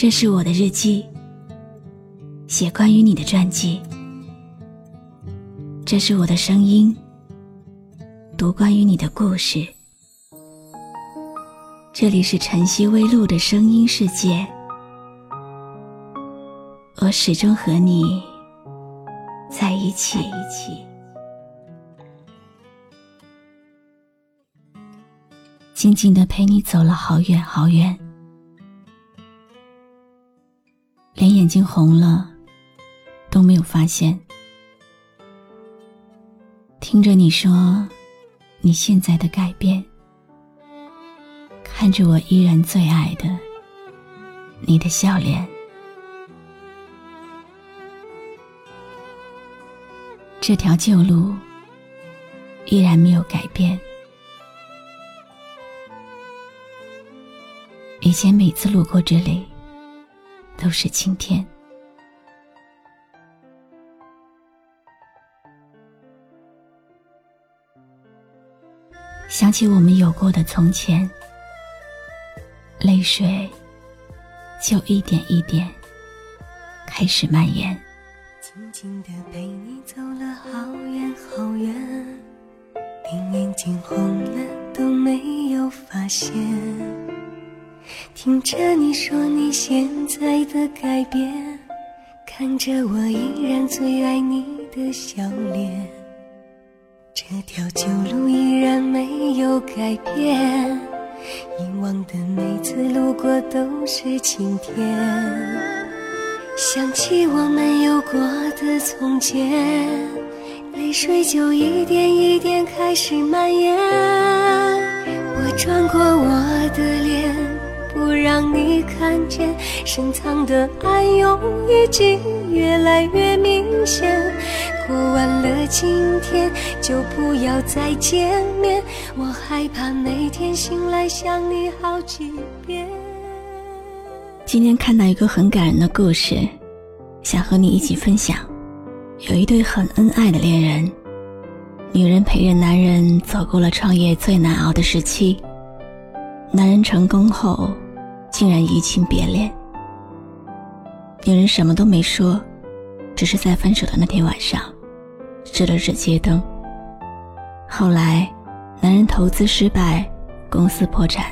这是我的日记，写关于你的传记。这是我的声音，读关于你的故事。这里是晨曦微露的声音世界，我始终和你在一起。静静的陪你走了好远好远，睛红了都没有发现。听着你说你现在的改变，看着我依然最爱的你的笑脸，这条旧路依然没有改变。以前每次路过这里，都是晴天。想起我们有过的从前，泪水就一点一点开始蔓延。静静的陪你走了好远好远，连眼睛红了都没有发现。听着你说你现在的改变，看着我依然最爱你的笑脸，这条旧路依然没有改变，以往的每次路过都是晴天。想起我们有过的从前，泪水就一点一点开始蔓延。我转过我的脸。不让你看见，深藏的暗涌已经越来越明显。过完了今天，就不要再见面。我害怕每天醒来想你好几遍。今天看到一个很感人的故事，想和你一起分享。有一对很恩爱的恋人，女人陪着男人走过了创业最难熬的时期。男人成功后，竟然移情别恋。女人什么都没说，只是在分手的那天晚上，指了指街灯。后来，男人投资失败，公司破产。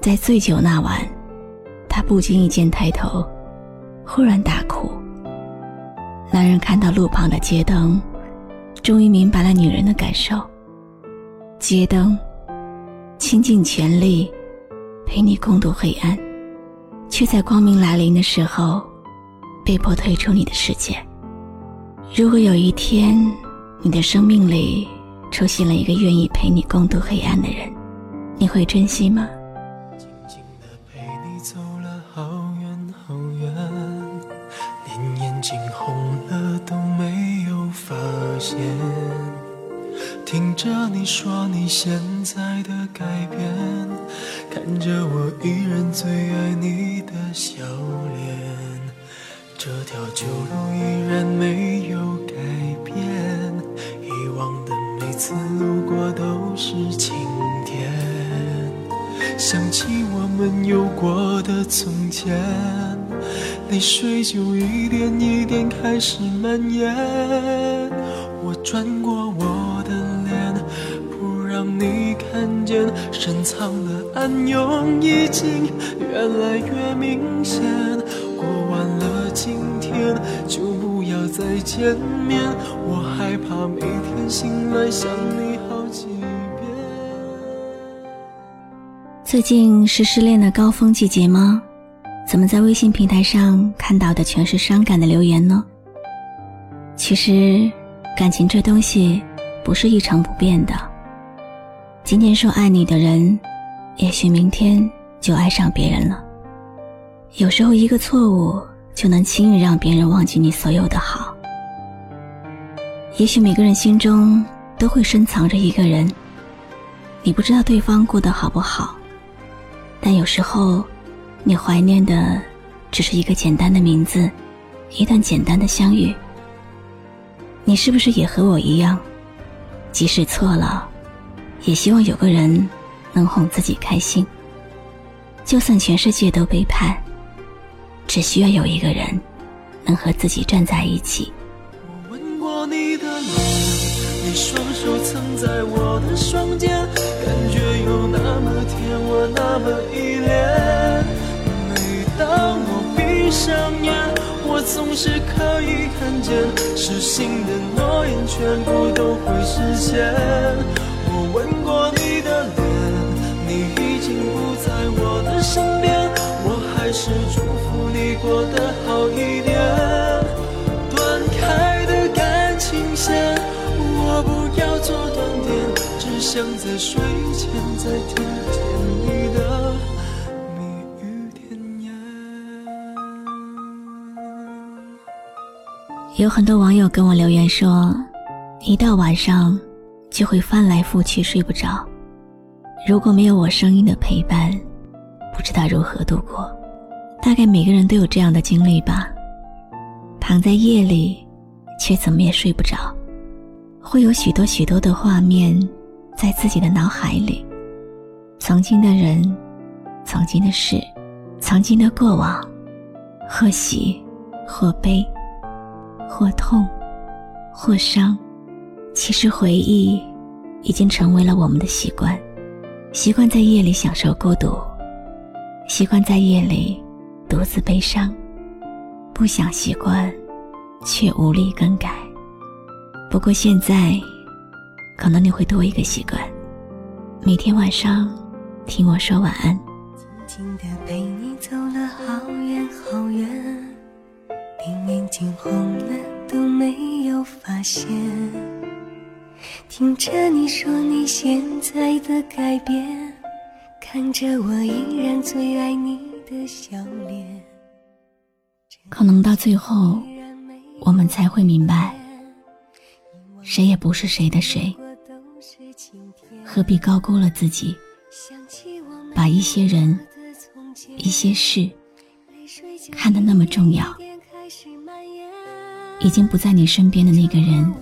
在醉酒那晚，他不经意间抬头，忽然大哭。男人看到路旁的街灯，终于明白了女人的感受。街灯。倾尽全力陪你共度黑暗，却在光明来临的时候被迫退出你的世界。如果有一天你的生命里出现了一个愿意陪你共度黑暗的人，你会珍惜吗？看着我依然最爱你的笑脸，这条旧路依然没有改变，以往的每次路过都是晴天。想起我们有过的从前，泪水就一点一点开始蔓延。我转过我的脸，不。让你看见深藏的暗涌已经越来越明显。过完了今天，就不要再见面。我害怕每天醒来想你好几遍。最近是失恋的高峰季节吗？怎么在微信平台上看到的全是伤感的留言呢？其实，感情这东西不是一成不变的。今天说爱你的人，也许明天就爱上别人了。有时候一个错误就能轻易让别人忘记你所有的好。也许每个人心中都会深藏着一个人，你不知道对方过得好不好，但有时候，你怀念的只是一个简单的名字，一段简单的相遇。你是不是也和我一样，即使错了？也希望有个人能哄自己开心，就算全世界都背叛，只需要有一个人能和自己站在一起。我吻过你的脸，你双手曾在我的双肩，感觉有那么甜，我那么依恋。每当我闭上眼，我总是可以看见，失信的诺言全部都会实现。我吻过你的脸，过得好一点。断开的感情线，我不要做断点，只想在睡前再听见你的蜜语甜言。有很多网友跟我留言说，一到晚上就会翻来覆去睡不着。如果没有我声音的陪伴，不知道如何度过。大概每个人都有这样的经历吧。躺在夜里，却怎么也睡不着，会有许多许多的画面在自己的脑海里。曾经的人，曾经的事，曾经的过往，或喜，或悲。或痛，或伤，其实回忆已经成为了我们的习惯，习惯在夜里享受孤独，习惯在夜里独自悲伤，不想习惯，却无力更改。不过现在，可能你会多一个习惯，每天晚上听我说晚安。静静的陪你走了好远好远。连眼睛红了都没有发现，听着你说你现在的改变，看着我依然最爱你。可能到最后，我们才会明白，谁也不是谁的谁，何必高估了自己，把一些人、一些事看得那么重要。已经不在你身边的那个人，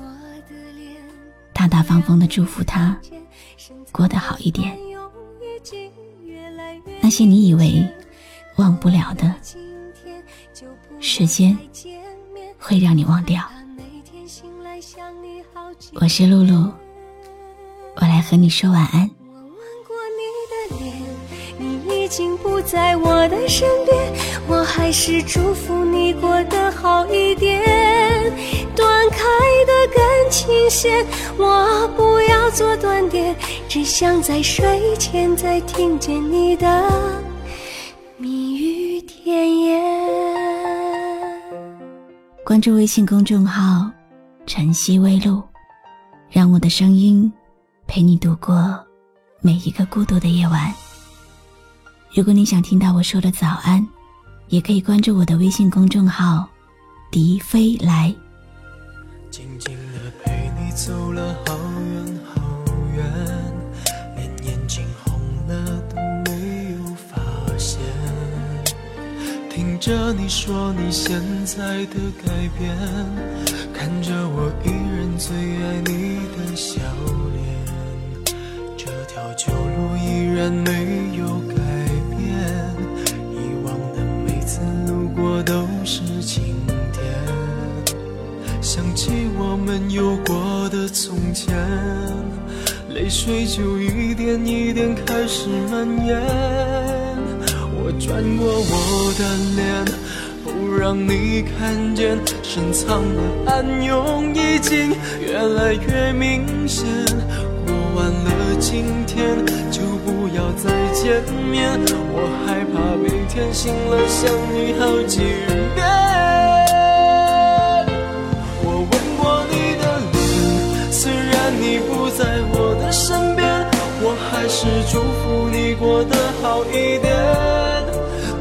大大方方的祝福他过得好一点。那些你以为忘不了的，时间会让你忘掉。我是露露，我来和你说晚安。已经不在我的身边，我还是祝福你过得好一点。断开的感情线，我不要做断点，只想在睡前再听见你的语甜言。关注微信公众号“晨曦微露”，让我的声音陪你度过每一个孤独的夜晚。如果你想听到我说的早安，也可以关注我的微信公众号“笛飞来”。静静的陪你走了好着你说你现在的改变，看着我依然最爱你的笑脸，这条旧路依然没有改变，以往的每次路过都是晴天。想起我们。有过的从前，泪水就一点一点开始蔓延。我转过我的脸，不让你看见，深藏的暗涌已经越来越明显。过完了今天，就不要再见面。我害怕每天醒了想你好几遍。是祝福你过得好一点。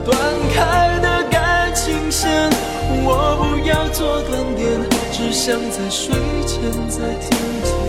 断开的感情线，我不要做断点，只想在睡前再听见。